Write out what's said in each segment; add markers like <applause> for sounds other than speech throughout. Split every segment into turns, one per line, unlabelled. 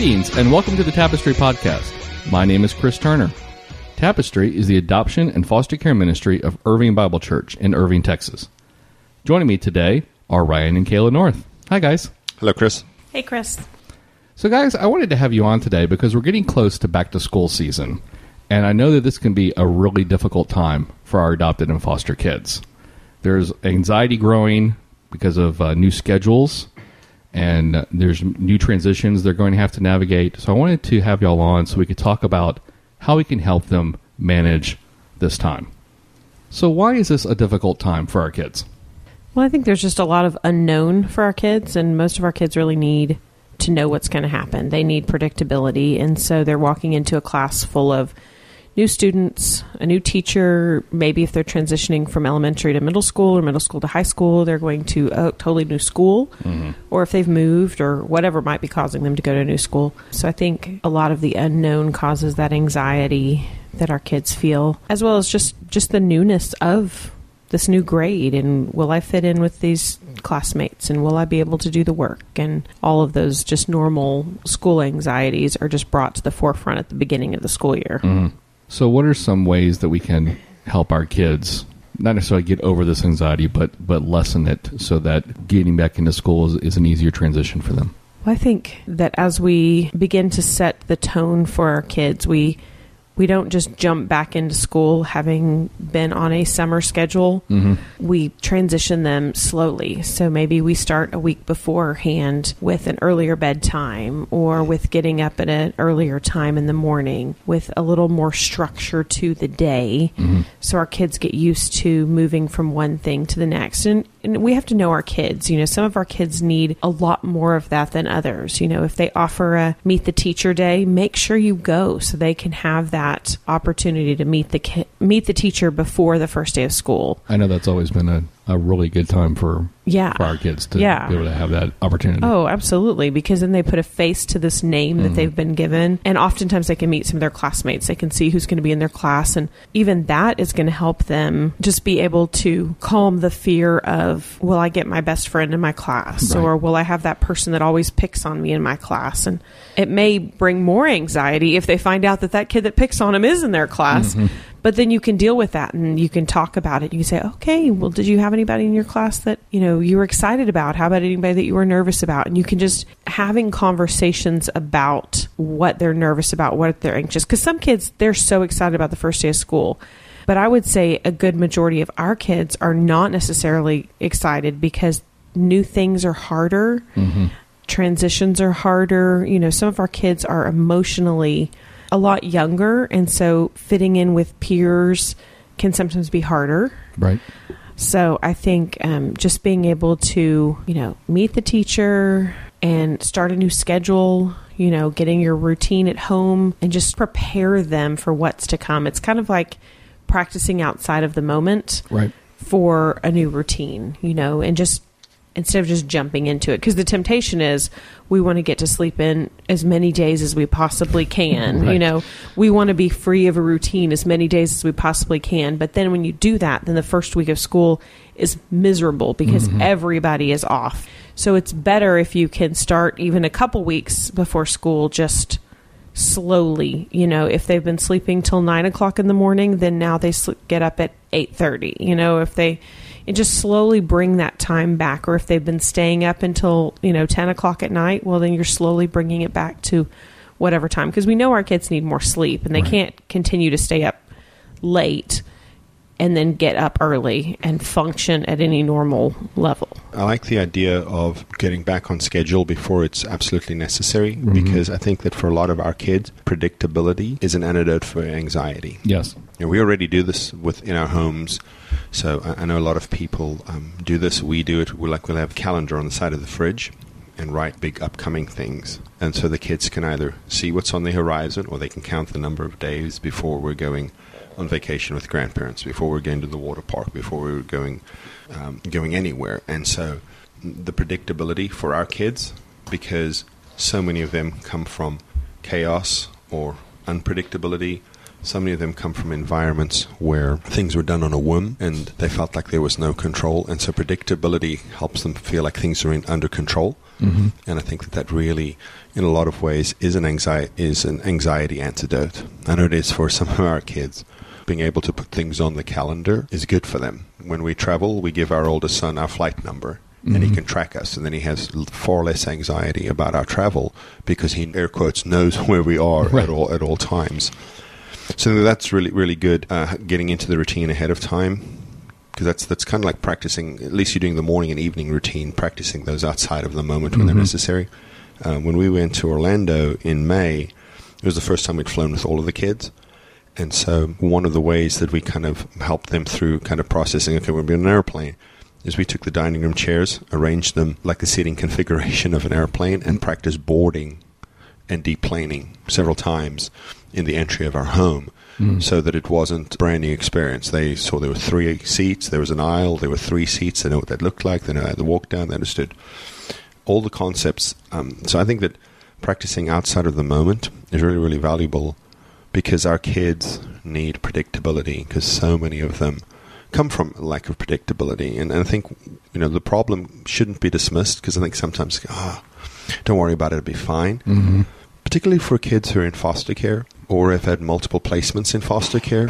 Greetings and welcome to the Tapestry Podcast. My name is Chris Turner. Tapestry is the adoption and foster care ministry of Irving Bible Church in Irving, Texas. Joining me today are Ryan and Kayla North. Hi, guys.
Hello, Chris.
Hey, Chris.
So, guys, I wanted to have you on today because we're getting close to back to school season. And I know that this can be a really difficult time for our adopted and foster kids. There's anxiety growing because of uh, new schedules and there's new transitions they're going to have to navigate. So I wanted to have y'all on so we could talk about how we can help them manage this time. So, why is this a difficult time for our kids?
Well, I think there's just a lot of unknown for our kids, and most of our kids really need to know what's going to happen. They need predictability, and so they're walking into a class full of new students, a new teacher. Maybe if they're transitioning from elementary to middle school or middle school to high school, they're going to a totally new school. Mm-hmm. Or if they've moved or whatever might be causing them to go to a new school. So I think a lot of the unknown causes that anxiety that our kids feel, as well as just, just the newness of this new grade and will I fit in with these classmates and will I be able to do the work and all of those just normal school anxieties are just brought to the forefront at the beginning of the school year.
Mm-hmm. So, what are some ways that we can help our kids not necessarily get over this anxiety, but but lessen it so that getting back into school is, is an easier transition for them?
Well, I think that as we begin to set the tone for our kids, we we don't just jump back into school having been on a summer schedule. Mm-hmm. We transition them slowly. So maybe we start a week beforehand with an earlier bedtime or with getting up at an earlier time in the morning with a little more structure to the day. Mm-hmm. So our kids get used to moving from one thing to the next. And, and we have to know our kids. You know, some of our kids need a lot more of that than others. You know, if they offer a meet the teacher day, make sure you go so they can have that that opportunity to meet the ki- meet the teacher before the first day of school.
I know that's always been a, a really good time for
yeah
for our kids to
yeah.
be able to have that opportunity.
Oh, absolutely, because then they put a face to this name that mm-hmm. they've been given, and oftentimes they can meet some of their classmates. They can see who's going to be in their class, and even that is going to help them just be able to calm the fear of will I get my best friend in my class, right. or will I have that person that always picks on me in my class, and it may bring more anxiety if they find out that that kid that picks on them is in their class. Mm-hmm. But then you can deal with that and you can talk about it. You can say, okay, well, did you have anybody in your class that, you know, you were excited about? How about anybody that you were nervous about? And you can just having conversations about what they're nervous about, what they're anxious. Because some kids, they're so excited about the first day of school. But I would say a good majority of our kids are not necessarily excited because new things are harder. Mm-hmm. Transitions are harder. You know, some of our kids are emotionally a lot younger, and so fitting in with peers can sometimes be harder.
Right.
So I think um, just being able to, you know, meet the teacher and start a new schedule, you know, getting your routine at home and just prepare them for what's to come. It's kind of like practicing outside of the moment.
Right.
For a new routine, you know, and just instead of just jumping into it. Because the temptation is we want to get to sleep in as many days as we possibly can right. you know? We want to be free of a routine as many days as we possibly can but then when you do that then the first week of school is miserable because mm-hmm. everybody is off. So it's better if you can start even a couple weeks before school just slowly you know? If they've been sleeping till nine o'clock in the morning then now they sl- get up at 8.30 you know? If they and just slowly bring that time back. Or if they've been staying up until, you know, 10 o'clock at night, well, then you're slowly bringing it back to whatever time. Because we know our kids need more sleep and they right. can't continue to stay up late and then get up early and function at any normal level.
I like the idea of getting back on schedule before it's absolutely necessary mm-hmm. because I think that for a lot of our kids, predictability is an antidote for anxiety.
Yes.
And we already do this within our homes. So I, I know a lot of people um, do this. We do it. we like we'll have a calendar on the side of the fridge and write big upcoming things. And so the kids can either see what's on the horizon or they can count the number of days before we're going on vacation with grandparents, before we're going to the water park, before we are going um, going anywhere. And so the predictability for our kids, because so many of them come from chaos or unpredictability. So many of them come from environments where things were done on a whim and they felt like there was no control. And so predictability helps them feel like things are in, under control.
Mm-hmm.
and I think that that really, in a lot of ways, is an anxiety is an anxiety antidote. I know it is for <laughs> some of our kids. Being able to put things on the calendar is good for them. When we travel, we give our oldest son our flight number, and he
Mhm.
can track us, and then he has far less anxiety about our travel because he air quotes knows <laughs> where we are
Right.
at all at all times. So that's really really good. Uh, getting into the routine ahead of time because that's that's kind of like practicing. At least you're doing the morning and evening routine, practicing those outside of the moment when
Mhm.
they're necessary. Uh, when we went to Orlando in May, it was the first time we'd flown with all of the kids. And so, one of the ways that we kind of helped them through kind of processing, okay, we'll be on an airplane, is we took the dining room chairs, arranged them like the seating <laughs> configuration of an airplane, and practiced boarding and deplaning several times in the entry of our home
Mm.
so that it wasn't a brand new experience. They saw there were three seats, there was an aisle, there were three seats. They know what that looked like. They know how to walk down. They understood all the concepts. Um, so I think that practicing outside of the moment is really, really valuable because our kids need predictability because so many of them come from a lack of predictability. And, and I think you know the problem shouldn't be dismissed because I think sometimes ah, don't worry about it, it'll be fine
Mhm.
particularly for kids who are in foster care or have had multiple placements in foster care.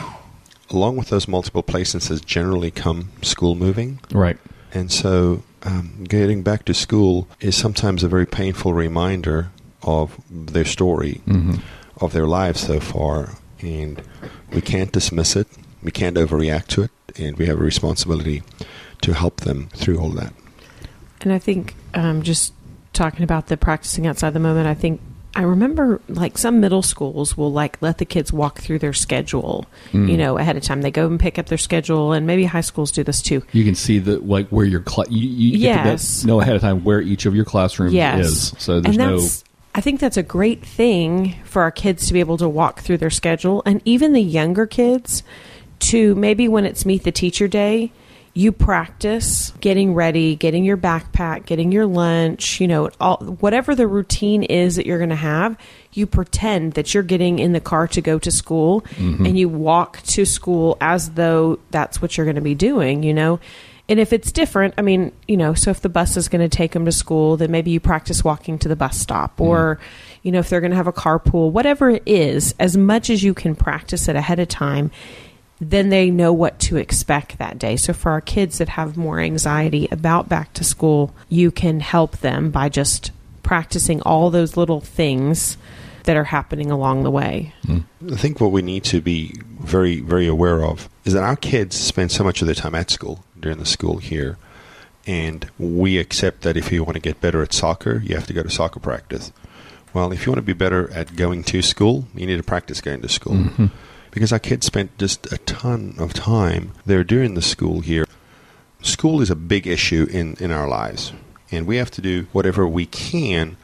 Along with those multiple placements has generally come school moving.
Right.
And so um, getting back to school is sometimes a very painful reminder of their story,
hmm
of their lives so far. And we can't dismiss it, we can't overreact to it, and we have a responsibility to help them through all that.
And I think um, just talking about the practicing outside the moment, I think I remember like some middle schools will like let the kids walk through their schedule,
Mm.
you know, ahead of time. They go and pick up their schedule, and maybe high schools do this too.
You can see the like where your class. you, you get
Yes.
to know ahead of time where each of your classrooms
Yes.
is. So there's
and
no
I think that's a great thing for our kids to be able to walk through their schedule and even the younger kids to maybe when it's meet the teacher day you practice getting ready, getting your backpack, getting your lunch, you know, all whatever the routine is that you're going to have, you pretend that you're getting in the car to go to school mm-hmm. and you walk to school as though that's what you're going to be doing, you know. And if it's different, I mean, you know, so if the bus is going to take them to school, then maybe you practice walking to the bus stop mm. or you know, if they're going to have a carpool, whatever it is, as much as you can practice it ahead of time, then they know what to expect that day. So for our kids that have more anxiety about back to school, you can help them by just practicing all those little things that are happening along the way.
I think what we need to be very, very aware of is that our kids spend so much of their time at school during the school year. And we accept that if you want to get better at soccer, you have to go to soccer practice. Well, if you want to be better at going to school, you need to practice going to school.
Mm-hmm.
Because our kids spent just a ton of time there during the school year. School is a big issue in, in our lives. And we have to do whatever we can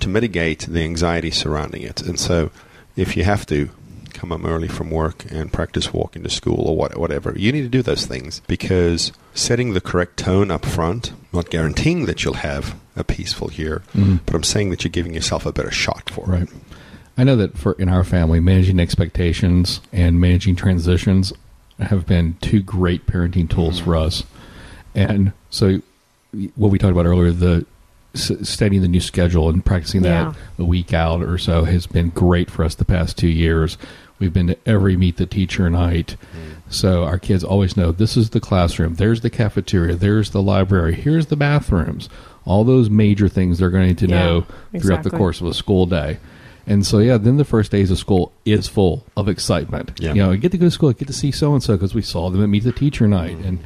to mitigate the anxiety surrounding it. And so, if you have to come home early from work and practice walking to school or what, whatever, you need to do those things because setting the correct tone up front, not guaranteeing that you'll have a peaceful year,
Mhm.
but I'm saying that you're giving yourself a better shot for
Right.
it.
I know that for in our family, managing expectations and managing transitions have been two great parenting tools for mm-hmm. us. And so, what we talked about earlier, the studying the new schedule and practicing that a week out or so has been great for us the past two years. We've been to every meet the teacher night, mm-hmm. so our kids always know this is the classroom, there's the cafeteria, there's the library, here's the bathrooms. All those major things they're going to
Yeah,
know throughout the course of a school day. And so, yeah, then the first days of school is full of excitement.
Yeah.
You know, I get to go to school, I get to see so and so because we saw them at Meet the Teacher Night, and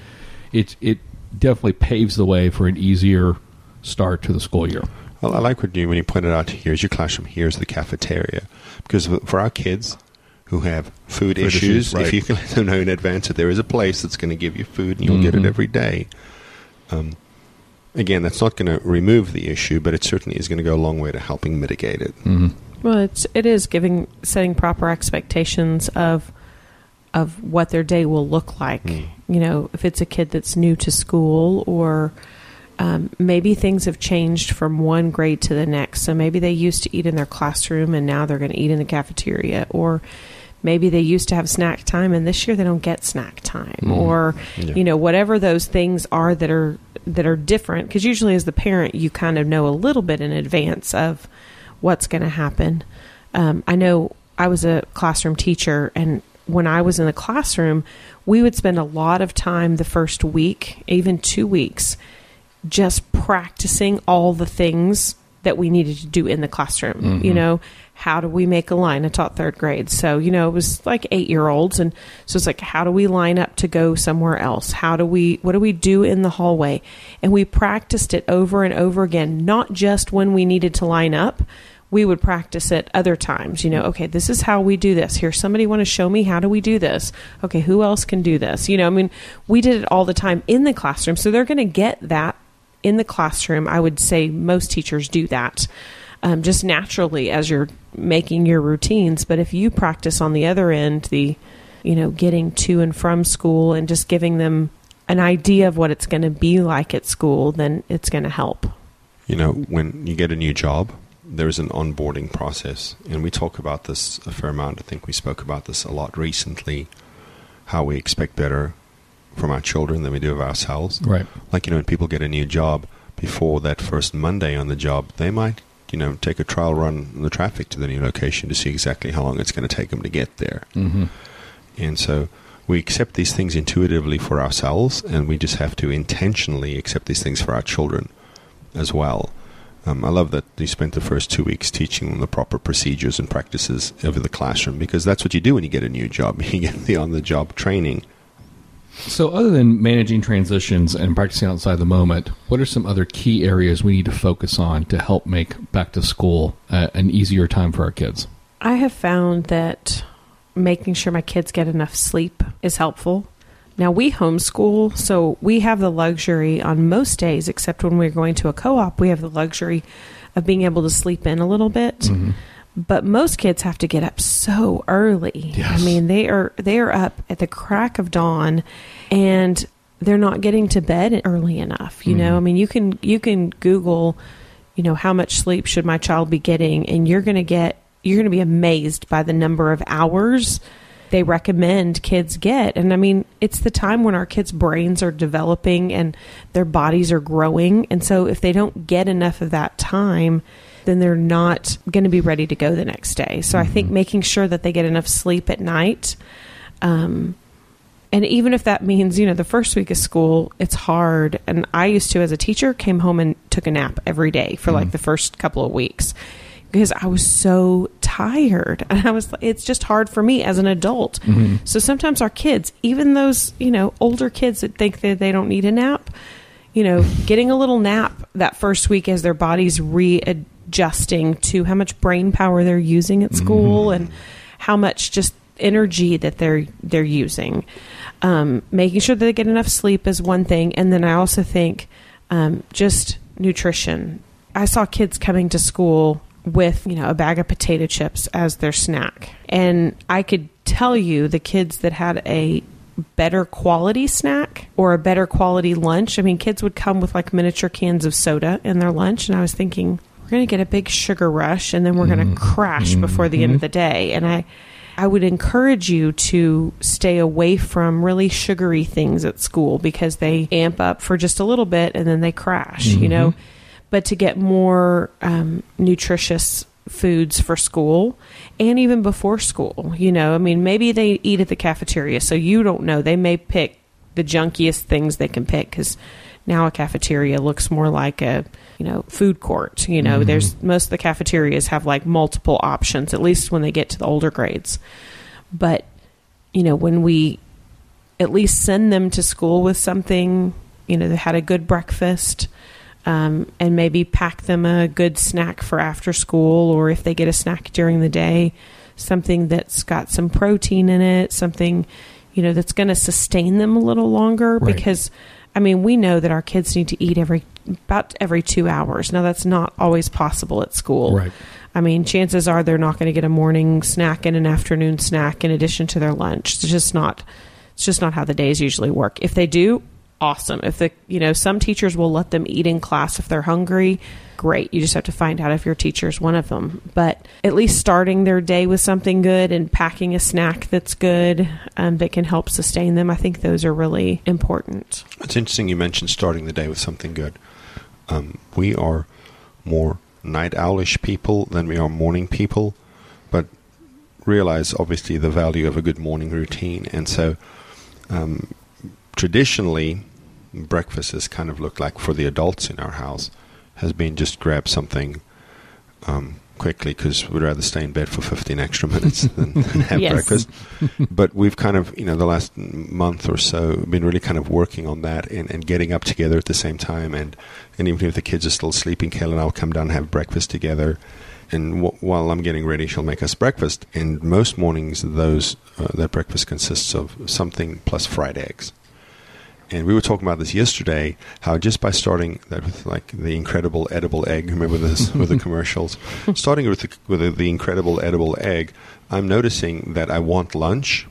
it it definitely paves the way for an easier start to the school year.
Well, I like what you when you pointed out here's your classroom, here's the cafeteria, because for our kids who have food,
Food
issues,
issues, right.
if you can <laughs> let them know in advance that there is a place that's going to give you food and you'll get it
Mhm.
every day. Um, again, that's not going to remove the issue, but it certainly is going to go a long way to helping mitigate it.
hmm
Well, it's it is giving setting proper expectations of of what their day will look like.
Mm.
You know, if it's a kid that's new to school or um, maybe things have changed from one grade to the next. So maybe they used to eat in their classroom and now they're going to eat in the cafeteria. Or maybe they used to have snack time and this year they don't get snack time or
Yeah.
you know whatever those things are that are that are different because usually as the parent you kind of know a little bit in advance of what's going to happen um, i know i was a classroom teacher and when i was in the classroom we would spend a lot of time the first week even two weeks just practicing all the things that we needed to do in the classroom. You know, how do we make a line? I taught third grade. So, you know, it was like eight year olds. And so it's like, how do we line up to go somewhere else? How do we, what do we do in the hallway? And we practiced it over and over again, not just when we needed to line up. We would practice it other times, you know, okay, this is how we do this. Here, somebody want to show me how do we do this? Okay, who else can do this? You know, I mean, we did it all the time in the classroom. So they're going to get that in the classroom, I would say most teachers do that um, just naturally as you're making your routines. But if you practice on the other end, the you know getting to and from school and just giving them an idea of what it's going to be like at school, then it's going to help.
You know, when you get a new job, there's an onboarding process. And we talk about this a fair amount. I think we spoke about this a lot recently how we expect better from our children than we do of ourselves.
Right.
Like, you know, when people get a new job, before that first Monday on the job, they might, you know, take a trial run in the traffic to the new location to see exactly how long it's going to take them to get there.
Mm-hmm.
And so we accept these things intuitively for ourselves, and we just have to intentionally accept these things for our children as well. Um, I love that you spent the first two weeks teaching them the proper procedures and practices over the classroom because that's what you do when you get a new job. <laughs> You get the on the job training.
So, other than managing transitions and practicing outside the moment, what are some other key areas we need to focus on to help make back to school uh, an easier time for our kids?
I have found that making sure my kids get enough sleep is helpful. Now, we homeschool, so we have the luxury on most days, except when we're going to a co op, we have the luxury of being able to sleep in a little bit. Mm-hmm. But most kids have to get up so early.
Yes.
I mean, they are they are up at the crack of dawn and they're not getting to bed early enough, you know? Mm-hmm. I mean, you can you can Google, you know, how much sleep should my child be getting and you're going to get you're going to be amazed by the number of hours they recommend kids get. And I mean, it's the time when our kids' brains are developing and their bodies are growing. And so if they don't get enough of that time, then they're not going to be ready to go the next day. So I think making sure that they get enough sleep at night. Um, and even if that means, you know, the first week of school, it's hard. And I used to, as a teacher, came home and took a nap every day for like the first couple of weeks because I was so tired. <laughs> And I was, it's just hard for me as an adult. So sometimes our kids, even those, you know, older kids that think that they don't need a nap, you know, <sighs> getting a little nap that first week as their body's readjusting to how much brain power they're using at school and how much just energy that they're they're using. Um, making sure that they get enough sleep is one thing, and then I also think um, just nutrition. I saw kids coming to school with you know a bag of potato chips as their snack, and I could tell you the kids that had a better quality snack or a better quality lunch. I mean, kids would come with like miniature cans of soda in their lunch, and I was thinking, we're going to get a big sugar rush, and then we're going to mm-hmm. crash before the end of the mm-hmm. day. And I, I would encourage you to stay away from really sugary things at school because they amp up for just a little bit and then they crash. You know, mm-hmm. But to get more um, nutritious foods for school and even before school. You know, I mean, maybe they eat at the cafeteria, so you don't know. They may pick the junkiest things they can pick because now a cafeteria looks more like a you know food court. You know, there's most of the cafeterias have like multiple options, at least when they get to the older grades. But you know, when we at least send them to school with something, you know, they had a good breakfast um, and maybe pack them a good snack for after school, or if they get a snack during the day, something that's got some protein in it, something you know that's going to sustain them a little longer.
Right.
Because I mean, we know that our kids need to eat every about every two hours. Now that's not always possible at school.
Right.
I mean, chances are they're not going to get a morning snack and an afternoon snack in addition to their lunch. It's just not. It's just not how the days usually work. If they do, awesome. If the you know some teachers will let them eat in class if they're hungry, great. You just have to find out if your teacher is one of them. But at least starting their day with something good and packing a snack that's good um, that can help sustain them, I think those are really important.
It's interesting you mentioned starting the day with something good. Um, we are more night owlish people than we are morning people, but realize obviously the value of a good morning routine. And so, um, traditionally, breakfast has kind of looked like for the adults in our house has been just grab something um, quickly because we'd rather stay in bed for 15 extra minutes <laughs> than, than have
Yes.
breakfast. but we've kind of, you know, the last month or so been really kind of working on that and, and getting up together at the same time. And, and even if the kids are still sleeping, Kayla and I'll come down and have breakfast together. And w- while I'm getting ready, she'll make us breakfast. And most mornings, those uh, that breakfast consists of something plus fried eggs. And we were talking about this yesterday. How just by starting that with like the incredible edible egg, <laughs> remember this with the commercials, <laughs> starting with the, with the, the incredible edible egg, I'm noticing that I want lunch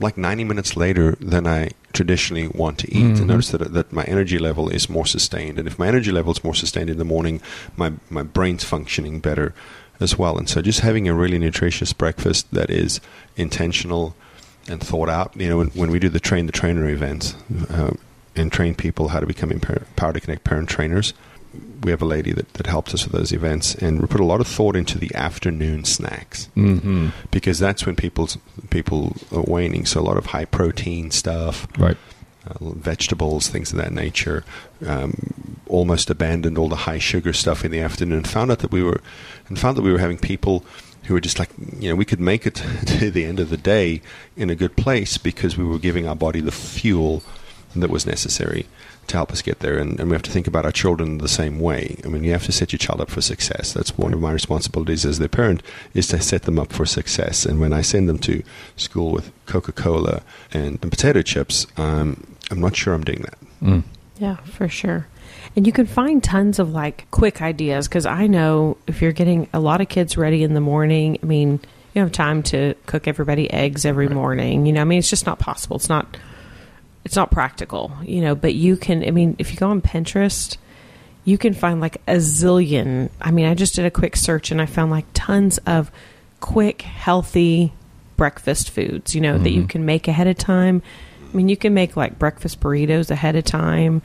like 90 minutes later than I traditionally want to eat. And mm-hmm. notice that that my energy level is more sustained. And if my energy level is more sustained in the morning, my my brain's functioning better as well. And so just having a really nutritious breakfast that is intentional and thought out. You know, when, when we do the train the trainer events uh, and train people how to become empower, Power to Connect parent trainers, we have a lady that, that helps us with those events, and we put a lot of thought into the afternoon snacks
Mm-hmm.
because that's when people's people are waning. So a lot of high protein stuff,
Right.
uh, vegetables, things of that nature. Um, almost abandoned all the high sugar stuff in the afternoon. And found out that we were, and found that we were having people who were just like, you know, we could make it <laughs> to the end of the day in a good place because we were giving our body the fuel that was necessary to help us get there. And, and we have to think about our children the same way. I mean, you have to set your child up for success. That's one of my responsibilities as their parent is to set them up for success. And when I send them to school with Coca Cola and, and potato chips, um, I'm not sure I'm doing that.
Mm.
Yeah, for sure. And you can find tons of like quick ideas because I know if you're getting a lot of kids ready in the morning, I mean, you have time to cook everybody eggs every morning. You know, I mean, it's just not possible. It's not. It's not practical, you know. But you can. I mean, if you go on Pinterest, you can find like a zillion. I mean, I just did a quick search and I found like tons of quick, healthy breakfast foods, you know, that you mm-hmm. can make ahead of time. I mean, you can make like breakfast burritos ahead of time.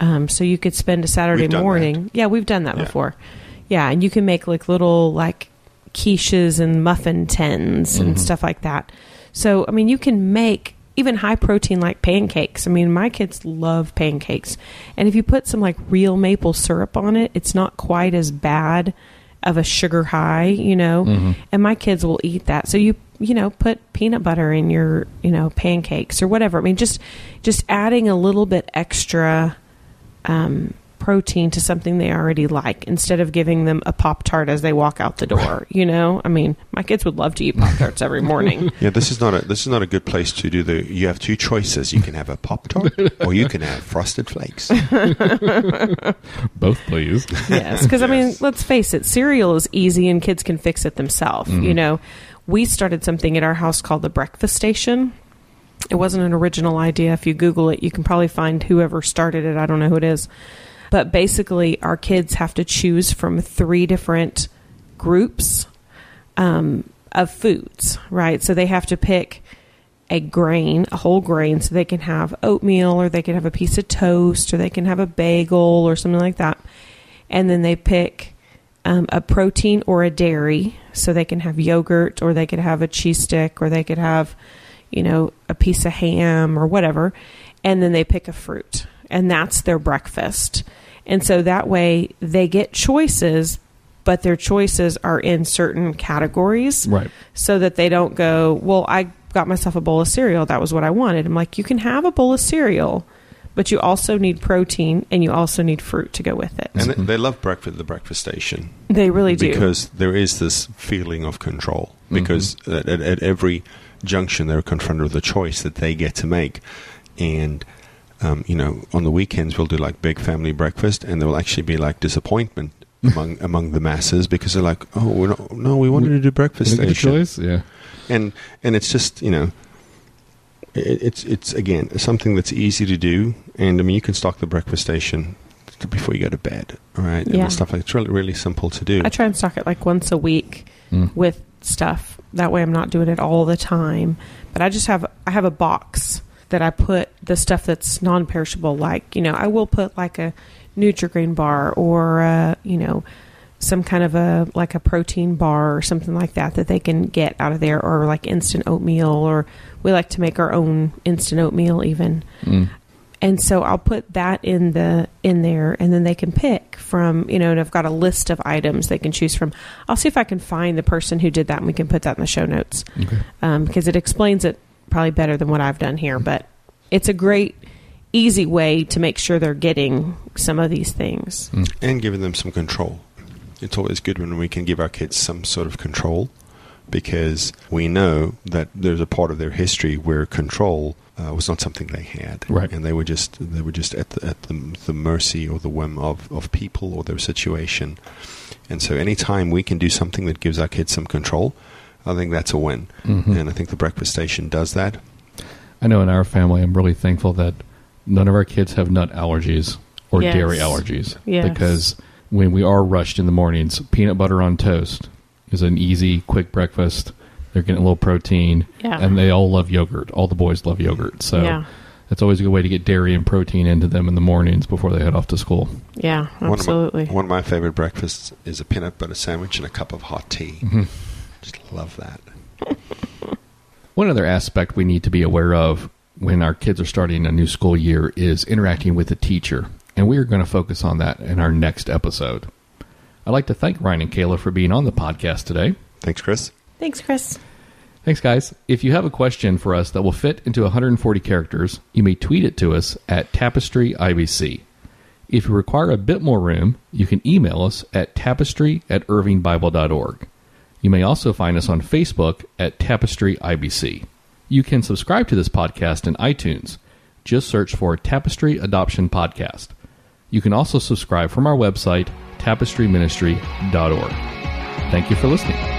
Um, so you could spend a Saturday morning. Yeah, we've done that
Yeah.
before. Yeah, and you can make like little like quiches and muffin tins and stuff like that. So, I mean, you can make even high protein like pancakes. I mean, my kids love pancakes. And if you put some like real maple syrup on it, it's not quite as bad of a sugar high, you know. And my kids will eat that. So you you know, put peanut butter in your, you know, pancakes or whatever. I mean, just just adding a little bit extra um, protein to something they already like instead of giving them a pop tart as they walk out the door. You know, I mean, my kids would love to eat pop tarts every morning. <laughs>
Yeah, this is not a this is not a good place to do the. You have two choices. You can have a pop tart, or you can have frosted flakes. <laughs>
Both, please.
yes, because I mean, let's face it, cereal is easy and kids can fix it themselves. You mm-hmm. know, we started something at our house called the breakfast station. It wasn't an original idea. If you Google it, you can probably find whoever started it. I don't know who it is. But basically, our kids have to choose from three different groups um, of foods, right? So they have to pick a grain, a whole grain, so they can have oatmeal or they can have a piece of toast or they can have a bagel or something like that. And then they pick um, a protein or a dairy, so they can have yogurt or they could have a cheese stick or they could have, you know, a piece of ham or whatever. And then they pick a fruit, and that's their breakfast. And so that way they get choices, but their choices are in certain categories
Right.
so that they don't go, well, I got myself a bowl of cereal. That was what I wanted. I'm like, you can have a bowl of cereal, but you also need protein and you also need fruit to go with it.
And they, they love breakfast at the breakfast station
They really do.
because there is this feeling of control. Mm-hmm. Because at, at, at every junction, they're confronted with a choice that they get to make, and um, you know, on the weekends we'll do like big family breakfast, and there will actually be like disappointment <laughs> among among the masses because they're like, oh, we're not, no, we wanted to do breakfast
Did I get a
station,
choice? Yeah.
and and it's just you know it, it's it's again something that's easy to do, and I mean you can stock the breakfast station before you go to bed, all right?
Yeah.
And stuff like it's really really simple to do.
I try and stock it like once a week
Mm.
with stuff. That way I'm not doing it all the time. But I just have I have a box that I put the stuff that's non-perishable like, you know, I will put like a Nutri-Grain bar or uh, you know, some kind of a like a protein bar or something like that that they can get out of there or like instant oatmeal or we like to make our own instant oatmeal even
Mm.
and so I'll put that in the in there, and then they can pick from you know, and I've got a list of items they can choose from. I'll see if I can find the person who did that, and we can put that in the show notes
Okay.
um, because it explains it probably better than what I've done here. But it's a great, easy way to make sure they're getting some of these things.
and giving them some control. It's always good when we can give our kids some sort of control because we know that there's a part of their history where control uh, was not something they had,
Right.
And they were just they were just at the, at the, the mercy or the whim of, of people or their situation. And so, anytime we can do something that gives our kids some control, I think that's a win.
Mhm.
And I think the breakfast station does that.
I know in our family, I'm really thankful that none of our kids have nut allergies or
Yes.
dairy allergies.
Yes.
Because when we are rushed in the mornings, peanut butter on toast is an easy, quick breakfast. They're getting a little protein.
Yeah.
And they all love yogurt. All the boys love yogurt. So
Yeah.
that's always a good way to get dairy and protein into them in the mornings before they head off to school.
Yeah, absolutely.
One of, my, one of my favorite breakfasts is a peanut butter sandwich and a cup of hot tea.
Mm-hmm.
Just love that. <laughs>
One other aspect we need to be aware of when our kids are starting a new school year is interacting with the teacher. And we are going to focus on that in our next episode. I'd like to thank Ryan and Kayla for being on the podcast today.
Thanks, Chris.
Thanks, Chris.
Thanks, guys. If you have a question for us that will fit into 140 characters, you may tweet it to us at Tapestry IBC. If you require a bit more room, you can email us at tapestry at irvingbible.org. You may also find us on Facebook at Tapestry IBC. You can subscribe to this podcast in iTunes. Just search for Tapestry Adoption Podcast. You can also subscribe from our website, tapestryministry.org. Thank you for listening.